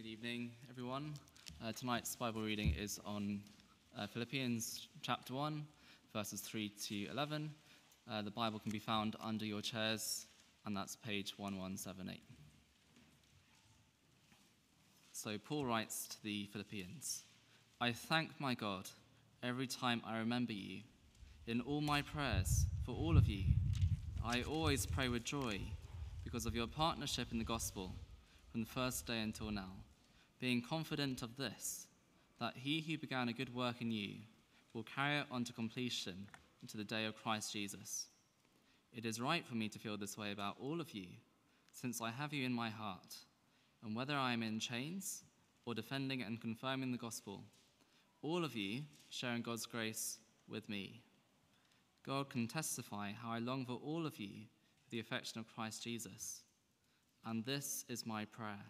Good evening, everyone. Uh, tonight's Bible reading is on uh, Philippians chapter 1, verses 3 to 11. Uh, the Bible can be found under your chairs, and that's page 1178. So, Paul writes to the Philippians I thank my God every time I remember you. In all my prayers for all of you, I always pray with joy because of your partnership in the gospel from the first day until now, being confident of this, that he who began a good work in you will carry it on to completion until the day of Christ Jesus. It is right for me to feel this way about all of you, since I have you in my heart, and whether I am in chains or defending and confirming the gospel, all of you sharing God's grace with me. God can testify how I long for all of you with the affection of Christ Jesus. And this is my prayer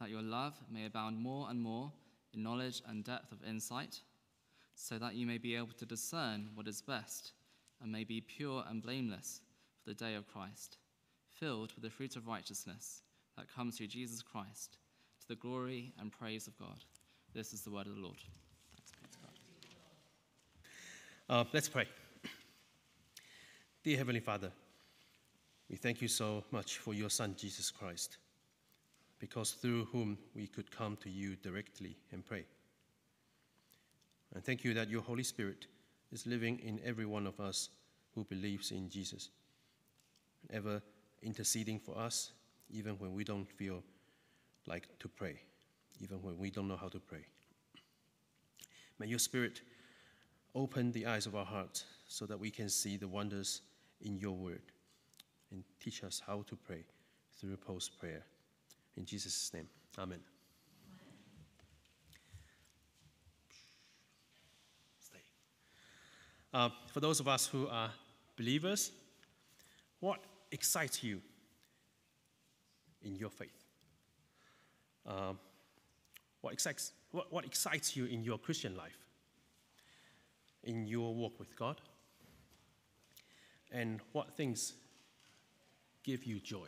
that your love may abound more and more in knowledge and depth of insight, so that you may be able to discern what is best and may be pure and blameless for the day of Christ, filled with the fruit of righteousness that comes through Jesus Christ, to the glory and praise of God. This is the word of the Lord. Uh, let's pray. Dear Heavenly Father, we thank you so much for your Son, Jesus Christ, because through whom we could come to you directly and pray. And thank you that your Holy Spirit is living in every one of us who believes in Jesus, ever interceding for us, even when we don't feel like to pray, even when we don't know how to pray. May your Spirit open the eyes of our hearts so that we can see the wonders in your word and teach us how to pray through Paul's prayer. In Jesus' name, amen. Uh, for those of us who are believers, what excites you in your faith? Um, what, excites, what, what excites you in your Christian life, in your walk with God? And what things give you joy?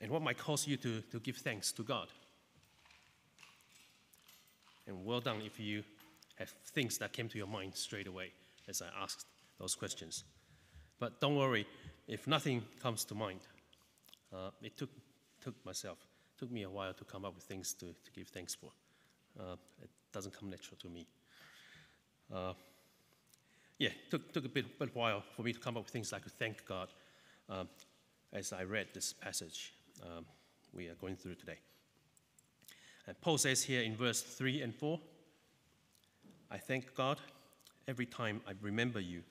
And what might cause you to, to give thanks to God? And well done if you have things that came to your mind straight away as I asked those questions. But don't worry, if nothing comes to mind, uh, it took, took myself, took me a while to come up with things to, to give thanks for. Uh, it doesn't come natural to me. Uh, yeah, took, took a bit, bit while for me to come up with things like to thank God um, as I read this passage um, we are going through today. And Paul says here in verse 3 and 4 I thank God every time I remember you.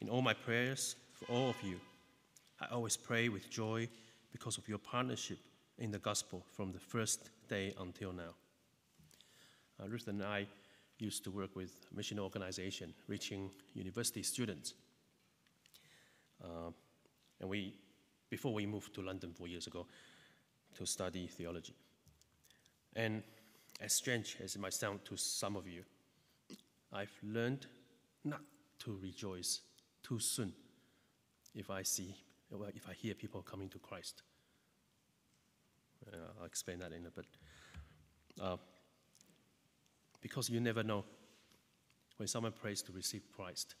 In all my prayers for all of you, I always pray with joy because of your partnership in the gospel from the first day until now. Uh, Ruth and I used to work with a mission organization reaching university students. Uh, and we, before we moved to London four years ago to study theology. And as strange as it might sound to some of you, I've learned not to rejoice too soon if I see, if I hear people coming to Christ. Uh, I'll explain that in a bit. Uh, because you never know when someone prays to receive Christ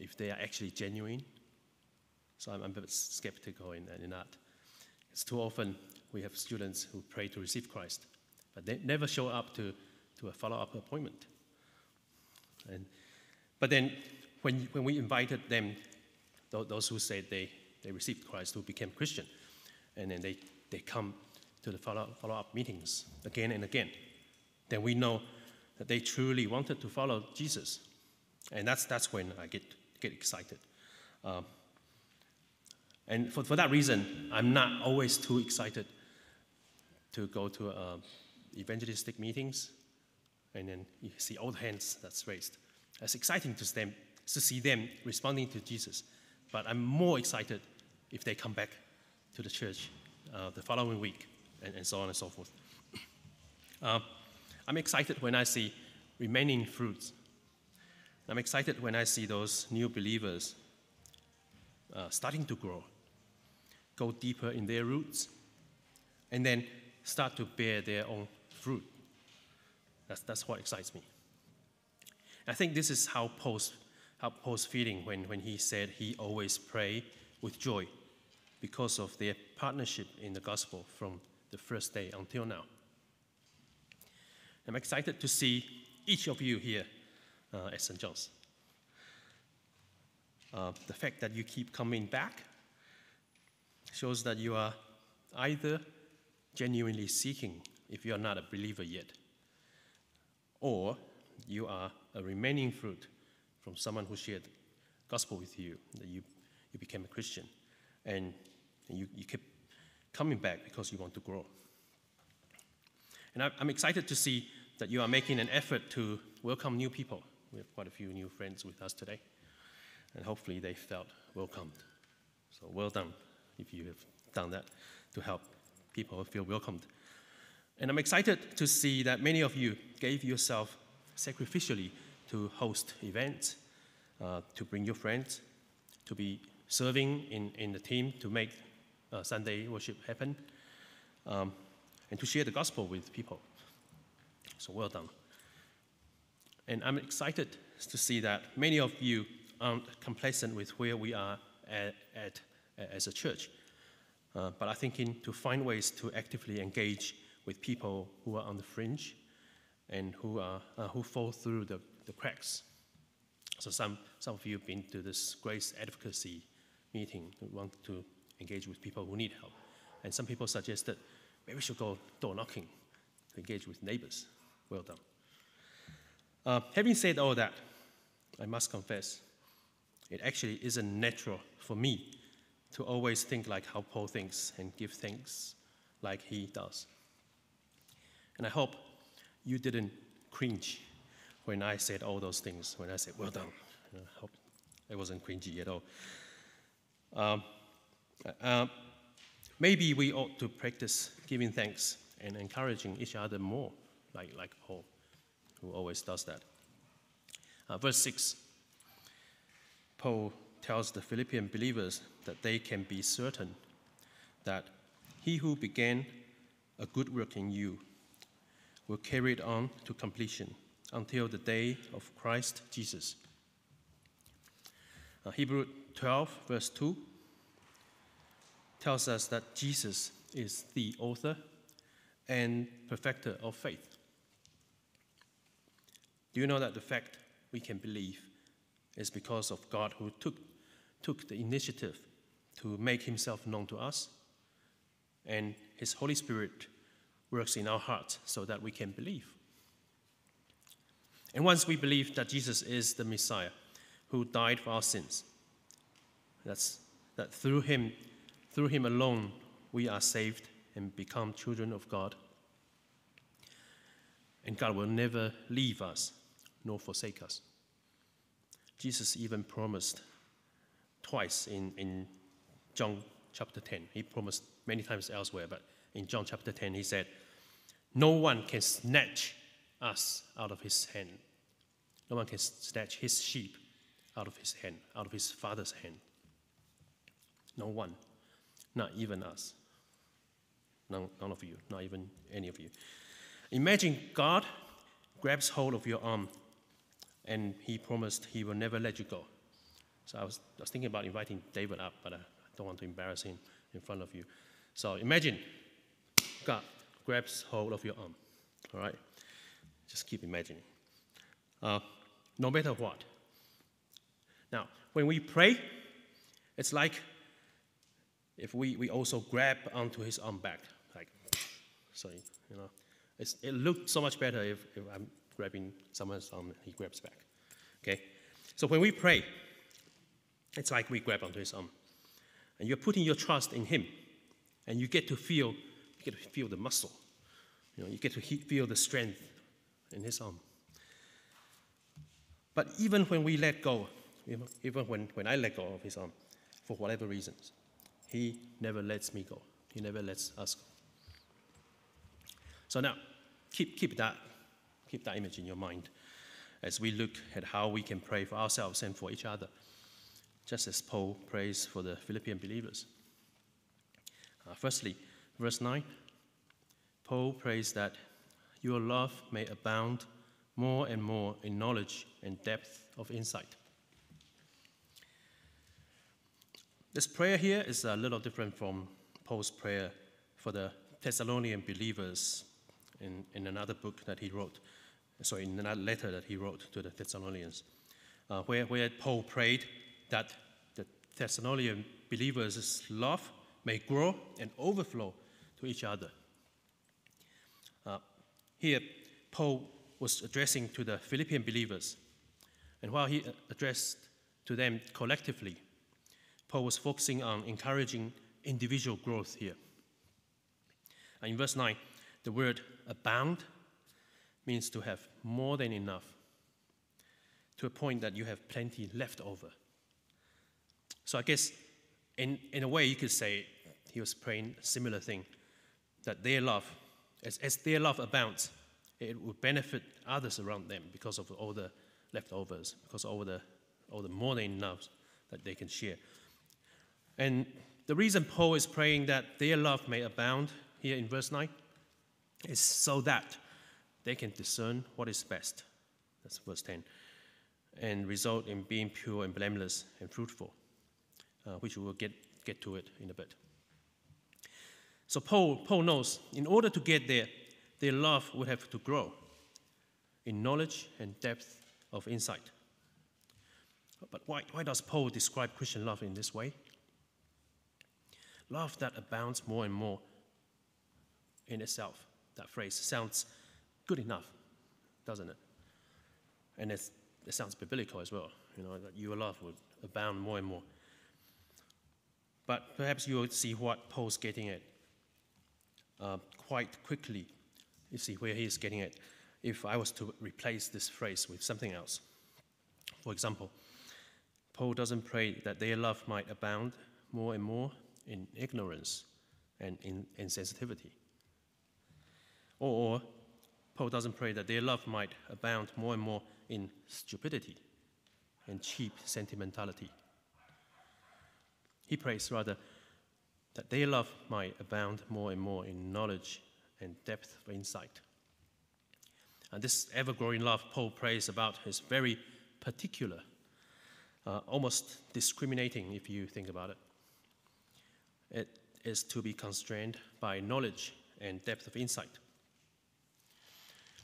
if they are actually genuine. So I'm, I'm a bit skeptical in, in that. It's too often we have students who pray to receive Christ, but they never show up to, to a follow up appointment. And, but then when, when we invited them, those who said they, they received Christ, who became Christian, and then they, they come to the follow, follow up meetings again and again, then we know that they truly wanted to follow Jesus. And that's, that's when I get, get excited. Um, and for, for that reason, I'm not always too excited to go to uh, evangelistic meetings and then you see the hands that's raised. It's exciting to, them, to see them responding to Jesus. But I'm more excited if they come back to the church uh, the following week and, and, so on and so forth. Uh, I'm excited when I see remaining fruits. I'm excited when I see those new believers uh, starting to grow, go deeper in their roots, and then start to bear their own fruit. That's, that's what excites me. I think this is how Paul's, how Paul's feeling when, when he said he always pray with joy because of their partnership in the gospel from the first day until now. I'm excited to see each of you here uh, at St. John's. Uh, the fact that you keep coming back shows that you are either genuinely seeking if you are not a believer yet, or you are a remaining fruit from someone who shared gospel with you, that you, you became a Christian, and, you, you keep coming back because you want to grow. And I, I'm excited to see that you are making an effort to welcome new people. We have quite a few new friends with us today, and hopefully they felt welcomed. So well done if you have done that to help people feel welcomed. And I'm excited to see that many of you gave yourself sacrificially to host events, uh, to bring your friends, to be serving in, in the team to make uh, Sunday worship happen, um, and to share the gospel with people. So well done. And I'm excited to see that many of you aren't complacent with where we are at, at as a church, uh, but are thinking to find ways to actively engage with people who are on the fringe and who, are, uh, who fall through the, the cracks. So some, some of you have been to this grace advocacy meeting who want to engage with people who need help. And some people suggested maybe we should go door knocking to engage with neighbors. Well done. Uh, having said all that, I must confess, it actually isn't natural for me to always think like how Paul thinks and give thanks like he does. And I hope you didn't cringe when I said all those things, when I said, well done. I hope it wasn't cringy at all. Um, uh, maybe we ought to practice giving thanks and encouraging each other more, like, like Paul, who always does that. Uh, verse 6 Paul tells the Philippian believers that they can be certain that he who began a good work in you will carry it on to completion until the day of Christ Jesus. Uh, Hebrew 12, verse 2 tells us that Jesus is the author and perfecter of faith. Do you know that the fact we can believe is because of God who took, took the initiative to make himself known to us, and his Holy Spirit works in our hearts so that we can believe. And once we believe that Jesus is the Messiah who died for our sins, that's, that through him, through him alone, we are saved and become children of God. And God will never leave us nor forsake us. Jesus even promised twice in, in John chapter 10. He promised many times elsewhere, but in John chapter 10, he said, No one can snatch us out of his hand. No one can snatch his sheep out of his hand, out of his father's hand. No one, not even us. None, none of you, not even any of you. Imagine God grabs hold of your arm and he promised he will never let you go. So I was, I was thinking about inviting David up, but I don't want to embarrass him in front of you. So imagine God grabs hold of your arm. All right? Just keep imagining. Uh, no matter what. Now, when we pray, it's like if we, we also grab onto his arm back, like, so, you know, it looks so much better if, if I'm grabbing someone's arm and he grabs back. Okay? So when we pray, it's like we grab onto his arm. And you're putting your trust in him. And you get to feel, you get to feel the muscle. You know, you get to feel the strength in his arm. But even when we let go, even when, when I let go of his arm, for whatever reasons, he never lets me go. He never lets us go. So now, keep, keep, that, keep that image in your mind as we look at how we can pray for ourselves and for each other, just as Paul prays for the Philippian believers. Uh, firstly, verse 9 Paul prays that your love may abound more and more in knowledge and depth of insight. This prayer here is a little different from Paul's prayer for the Thessalonian believers in, in another book that he wrote, sorry, in another letter that he wrote to the Thessalonians, uh, where, where Paul prayed that the Thessalonian believers' love may grow and overflow to each other. Uh, here, Paul was addressing to the Philippian believers, and while he addressed to them collectively, Paul was focusing on encouraging individual growth here. And in verse 9, the word abound means to have more than enough, to a point that you have plenty left over. So I guess in, in a way you could say he was praying a similar thing that their love, as, as their love abounds, it would benefit others around them because of all the leftovers, because of all the, all the than enough that they can share. And the reason Paul is praying that their love may abound here in verse 9 is so that they can discern what is best. That's verse 10. And result in being pure and blameless and fruitful, Uh, which we will get, get to it in a bit. So Paul, Paul knows in order to get there, their love would have to grow in knowledge and depth of insight. But why, why does Paul describe Christian love in this way? Love that abounds more and more in itself. That phrase sounds good enough, doesn't it? And it sounds biblical as well, you know, that your love would abound more and more. But perhaps you will see what Paul's getting at uh, quite quickly. You see where he is getting at. If I was to replace this phrase with something else, for example, Paul doesn't pray that their love might abound more and more in ignorance and in insensitivity. Or Paul doesn't pray that their love might abound more and more in stupidity and cheap sentimentality. He prays rather that their love might abound more and more in knowledge and depth of insight. And this ever growing love Paul prays about is very particular, uh, almost discriminating if you think about it. It is to be constrained by knowledge and depth of insight.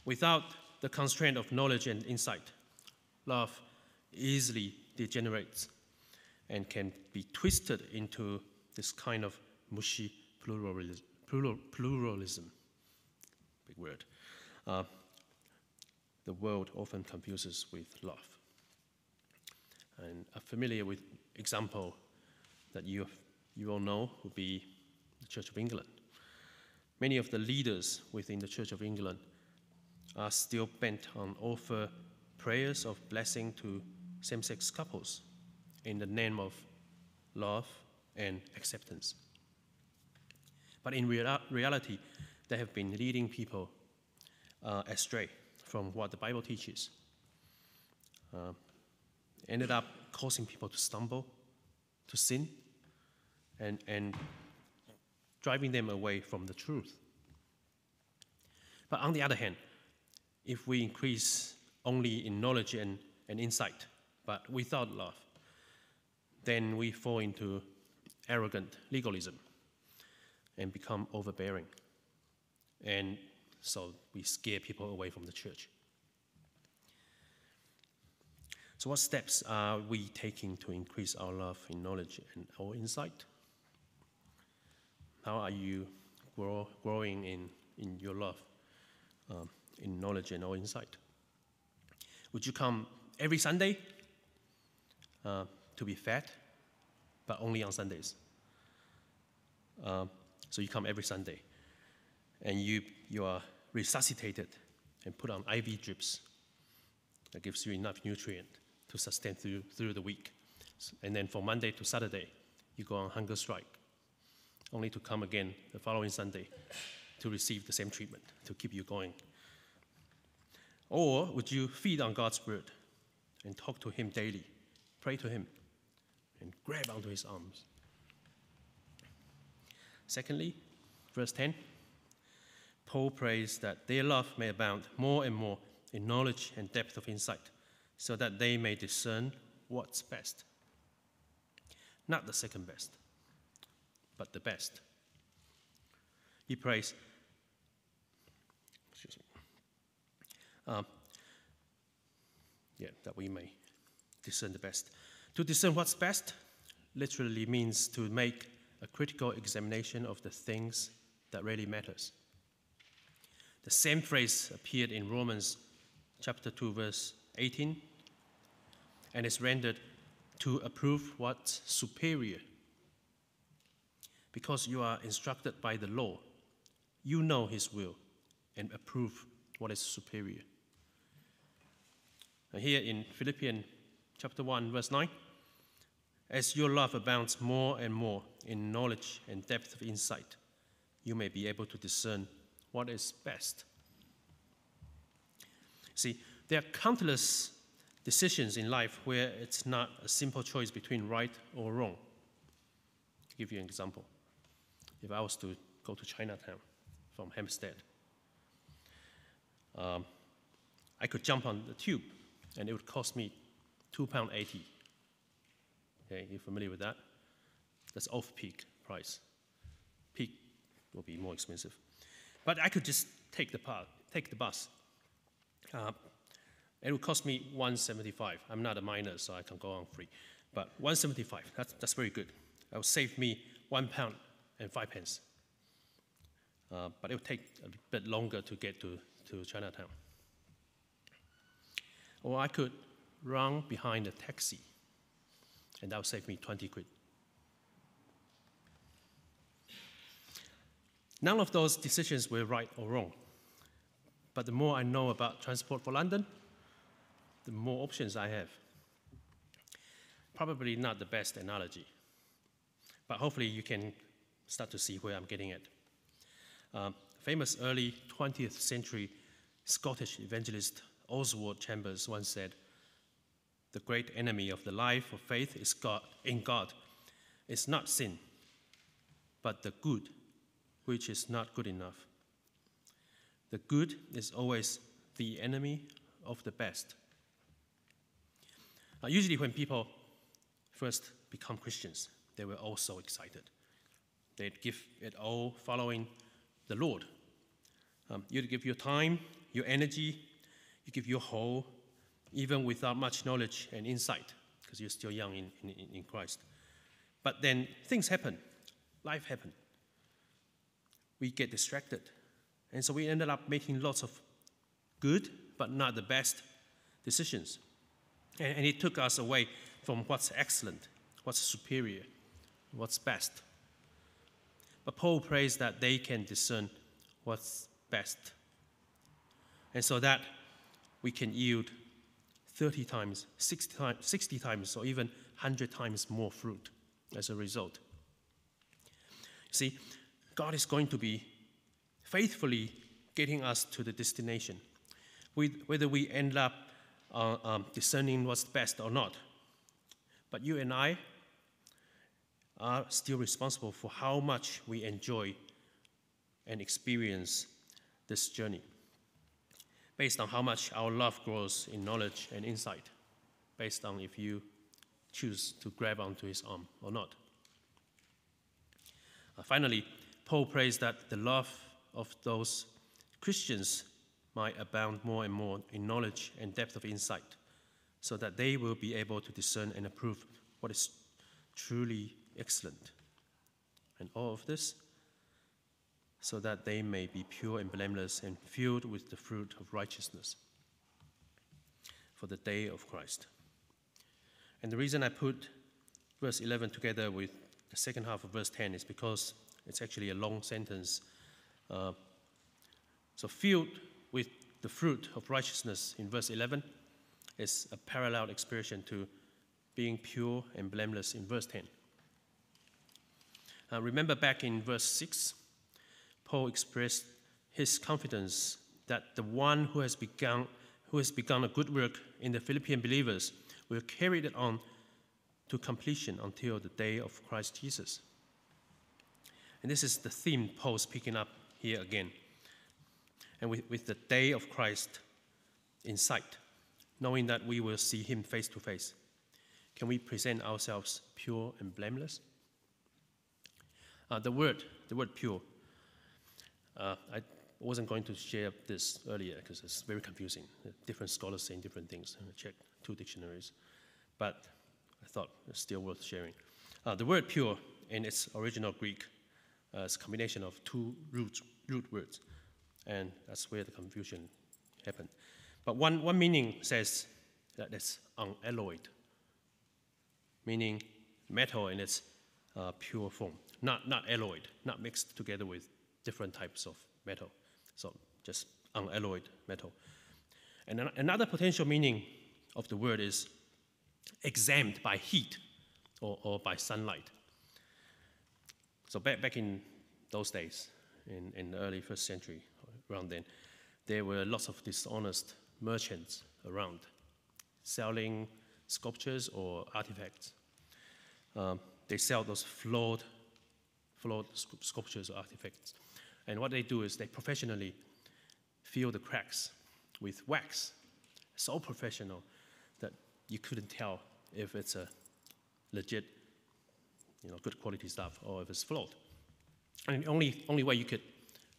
Without the constraint of knowledge and insight, love easily degenerates and can be twisted into this kind of mushy pluralism. pluralism. Big word. Uh, the world often confuses with love. And a familiar with example that you, you all know would be the Church of England. Many of the leaders within the Church of England are still bent on offer prayers of blessing to same-sex couples in the name of love and acceptance. But in rea- reality, they have been leading people uh, astray from what the Bible teaches. Uh, ended up causing people to stumble, to sin, and, and driving them away from the truth. But on the other hand, if we increase only in knowledge and, and insight, but without love, then we fall into arrogant legalism and become overbearing. And so we scare people away from the church. So, what steps are we taking to increase our love in knowledge and our insight? How are you grow, growing in, in your love, um, in knowledge and our insight? Would you come every Sunday uh, to be fed, but only on Sundays? Uh, so you come every Sunday, and you, you are resuscitated and put on IV drips that gives you enough nutrient to sustain through, through the week. And then from Monday to Saturday, you go on hunger strike, only to come again the following Sunday to receive the same treatment to keep you going. Or would you feed on God's word and talk to Him daily, pray to Him, and grab onto His arms? Secondly, verse 10 Paul prays that their love may abound more and more in knowledge and depth of insight, so that they may discern what's best. Not the second best, but the best. He prays, excuse me, um, yeah, that we may discern the best. To discern what's best literally means to make a critical examination of the things that really matters. The same phrase appeared in Romans chapter 2 verse 18 and is rendered to approve what's superior. Because you are instructed by the law, you know his will and approve what is superior. And here in Philippians chapter 1 verse 9 as your love abounds more and more in knowledge and depth of insight, you may be able to discern what is best. See, there are countless decisions in life where it's not a simple choice between right or wrong. To give you an example, if I was to go to Chinatown from Hampstead, um, I could jump on the tube and it would cost me £2.80. Okay, you familiar with that? That's off peak price. Peak will be more expensive. But I could just take the, take the bus. Uh, it would cost me 175. I'm not a minor, so I can go on free. But 175, that's, that's very good. It would save me one pound and five pence. Uh, but it would take a bit longer to get to, to Chinatown. Or I could run behind a taxi, and that would save me 20 quid. None of those decisions were right or wrong. But the more I know about Transport for London, the more options I have. Probably not the best analogy, but hopefully you can start to see where I'm getting at. Um, famous early 20th century Scottish evangelist Oswald Chambers once said, The great enemy of the life of faith is God, in God. It's not sin, but the good which is not good enough. The good is always the enemy of the best. Now, usually, when people first become Christians, they were all so excited. They'd give it all following the Lord. Um, you'd give your time, your energy, you give your whole, even without much knowledge and insight, because you're still young in, in, in Christ. But then things happen, life happens we get distracted. And so we ended up making lots of good, but not the best decisions. And, and it took us away from what's excellent, what's superior, what's best. But Paul prays that they can discern what's best. And so that we can yield 30 times, 60 times, 60 times, or even 100 times more fruit as a result. See, God is going to be faithfully getting us to the destination, whether we end up uh, um, discerning what's best or not. But you and I are still responsible for how much we enjoy and experience this journey, based on how much our love grows in knowledge and insight, based on if you choose to grab onto his arm or not. Uh, finally, Paul prays that the love of those Christians might abound more and more in knowledge and depth of insight, so that they will be able to discern and approve what is truly excellent. And all of this so that they may be pure and blameless and filled with the fruit of righteousness for the day of Christ. And the reason I put verse 11 together with the second half of verse 10 is because it's actually a long sentence. Uh, so, filled with the fruit of righteousness in verse 11 is a parallel expression to being pure and blameless in verse 10. Uh, remember back in verse 6, Paul expressed his confidence that the one who has begun, who has begun a good work in the Philippian believers will carry it on to completion until the day of Christ Jesus. And this is the theme Paul's picking up here again. and with, with the day of Christ in sight, knowing that we will see him face to face, can we present ourselves pure and blameless? Uh, the word, the word pure, uh, I wasn't going to share this earlier because it's very confusing. Different scholars saying different things. I checked two dictionaries, but I thought it's still worth sharing. Uh, the word pure in its original Greek uh, is a combination of two root, root words, and that's where the confusion happened. But one, one meaning says that it's unalloyed, meaning metal in its uh, pure form, not, not alloyed, not mixed together with different types of metal. So just unalloyed metal. And an- another potential meaning of the word is exempt by heat or, or by sunlight. So back, back in those days, in, in the early first century, around then, there were lots of dishonest merchants around selling sculptures or artifacts. Um, they sell those flawed, flawed scu- sculptures or artifacts. And what they do is they professionally fill the cracks with wax. So professional that you couldn't tell if it's a legit, you know, good quality stuff or if it's flawed. And the only, only way you could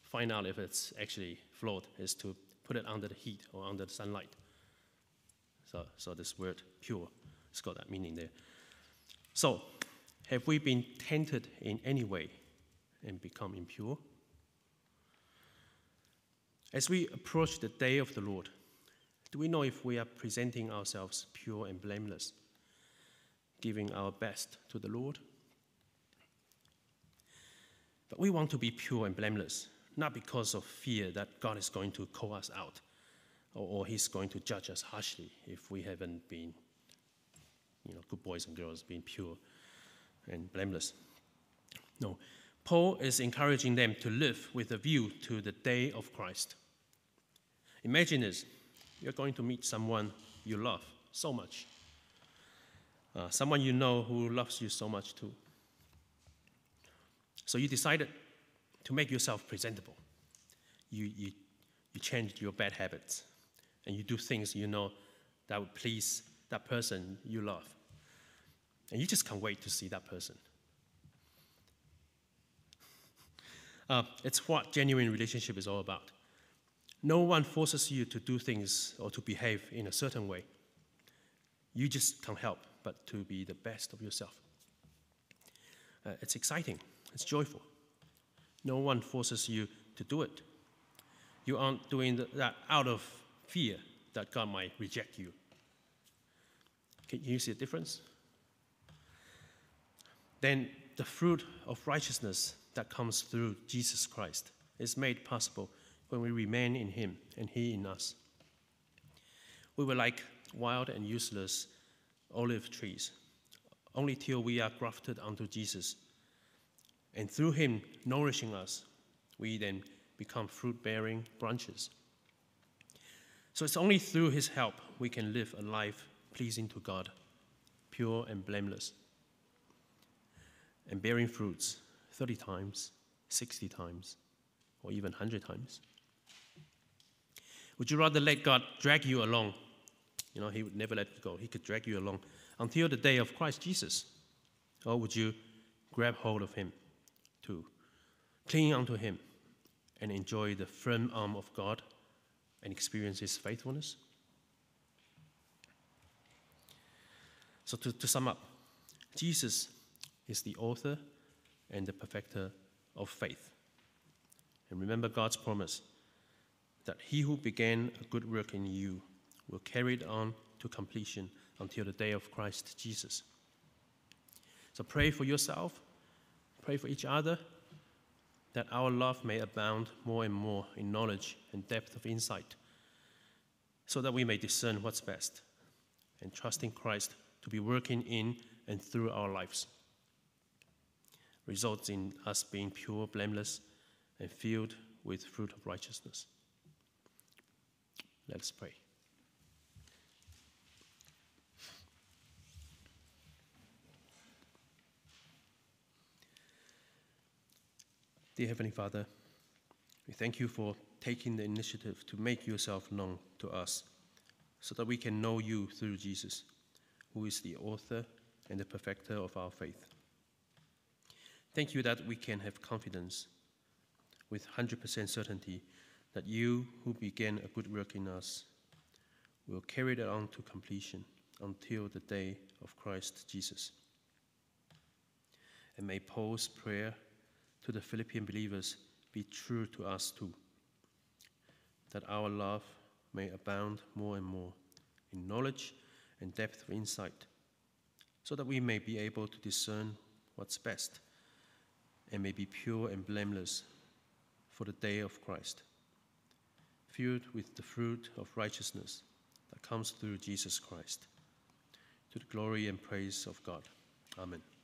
find out if it's actually flawed is to put it under the heat or under the sunlight. So, so this word pure, it's got that meaning there. So, have we been tainted in any way and become impure? As we approach the day of the Lord, do we know if we are presenting ourselves pure and blameless, giving our best to the Lord? But we want to be pure and blameless, not because of fear that God is going to call us out or, or He's going to judge us harshly if we haven't been, you know, good boys and girls, being pure and blameless. No, Paul is encouraging them to live with a view to the day of Christ. Imagine this you're going to meet someone you love so much, uh, someone you know who loves you so much too. So you decided to make yourself presentable. You, you, you changed your bad habits and you do things you know that would please that person you love. And you just can't wait to see that person. Uh, it's what genuine relationship is all about. No one forces you to do things or to behave in a certain way. You just can't help but to be the best of yourself. Uh, it's exciting, it's joyful. No one forces you to do it. You aren't doing that out of fear that God might reject you. Can you see the difference? Then the fruit of righteousness that comes through Jesus Christ is made possible when we remain in Him and He in us. We were like wild and useless olive trees, only till we are grafted onto Jesus. And through Him nourishing us, we then become fruit bearing branches. So it's only through His help we can live a life pleasing to God, pure and blameless, and bearing fruits 30 times, 60 times, or even 100 times. Would you rather let God drag you along? You know, He would never let go. He could drag you along until the day of Christ Jesus. Or would you grab hold of Him too, cling onto Him, and enjoy the firm arm of God and experience His faithfulness? So, to, to sum up, Jesus is the author and the perfecter of faith. And remember God's promise that he who began a good work in you will carry it on to completion until the day of Christ Jesus. So pray for yourself, pray for each other, that our love may abound more and more in knowledge and depth of insight, so that we may discern what's best and trust in Christ to be working in and through our lives. Results in us being pure, blameless, and filled with fruit of righteousness. Let us pray. Dear Heavenly Father, We thank you for taking the initiative to make yourself known to us so that we can know you through Jesus, who is the author and the perfecter of our faith. Thank you that we can have confidence with 100% certainty that you, who began a good work in us, will carry it on to completion until the day of Christ Jesus. And may Paul's prayer to the Philippian believers be true to us too, that our love may abound more and more in knowledge and depth of insight, so that we may be able to discern what's best and may be pure and blameless for the day of Christ, filled with the fruit of righteousness that comes through Jesus Christ, to the glory and praise of God. Amen.